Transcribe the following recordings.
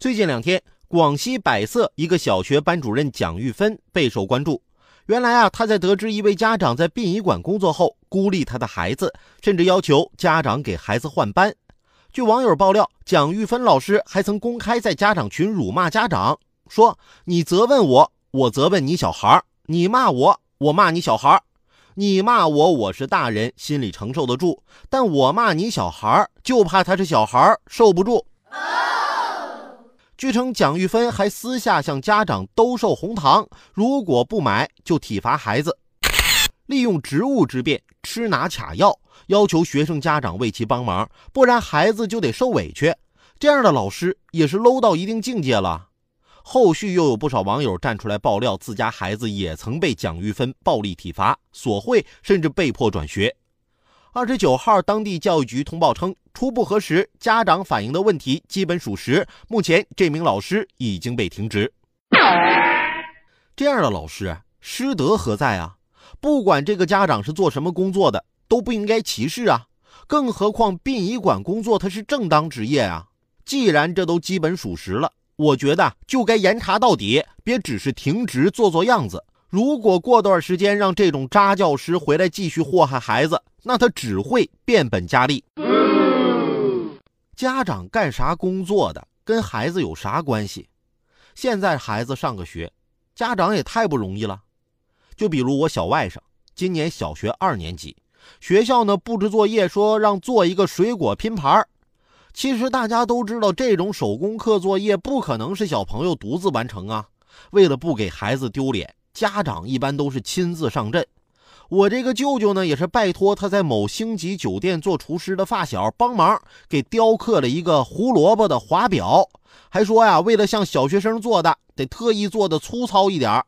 最近两天，广西百色一个小学班主任蒋玉芬备受关注。原来啊，他在得知一位家长在殡仪馆工作后孤立他的孩子，甚至要求家长给孩子换班。据网友爆料，蒋玉芬老师还曾公开在家长群辱骂家长，说：“你责问我，我责问你小孩你骂我，我骂你小孩你骂我，我是大人，心里承受得住；但我骂你小孩就怕他是小孩受不住。”据称，蒋玉芬还私下向家长兜售红糖，如果不买就体罚孩子，利用职务之便吃拿卡要，要求学生家长为其帮忙，不然孩子就得受委屈。这样的老师也是 low 到一定境界了。后续又有不少网友站出来爆料，自家孩子也曾被蒋玉芬暴力体罚、索贿，甚至被迫转学。二十九号，当地教育局通报称，初步核实，家长反映的问题基本属实。目前，这名老师已经被停职。这样的老师，师德何在啊？不管这个家长是做什么工作的，都不应该歧视啊！更何况殡仪馆工作，他是正当职业啊！既然这都基本属实了，我觉得就该严查到底，别只是停职做做样子。如果过段时间让这种渣教师回来继续祸害孩子，那他只会变本加厉。家长干啥工作的，跟孩子有啥关系？现在孩子上个学，家长也太不容易了。就比如我小外甥，今年小学二年级，学校呢布置作业说让做一个水果拼盘儿其实大家都知道，这种手工课作业不可能是小朋友独自完成啊。为了不给孩子丢脸。家长一般都是亲自上阵，我这个舅舅呢，也是拜托他在某星级酒店做厨师的发小帮忙给雕刻了一个胡萝卜的华表，还说呀，为了像小学生做的，得特意做的粗糙一点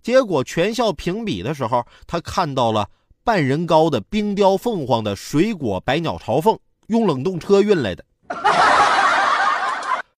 结果全校评比的时候，他看到了半人高的冰雕凤凰的水果百鸟朝凤，用冷冻车运来的。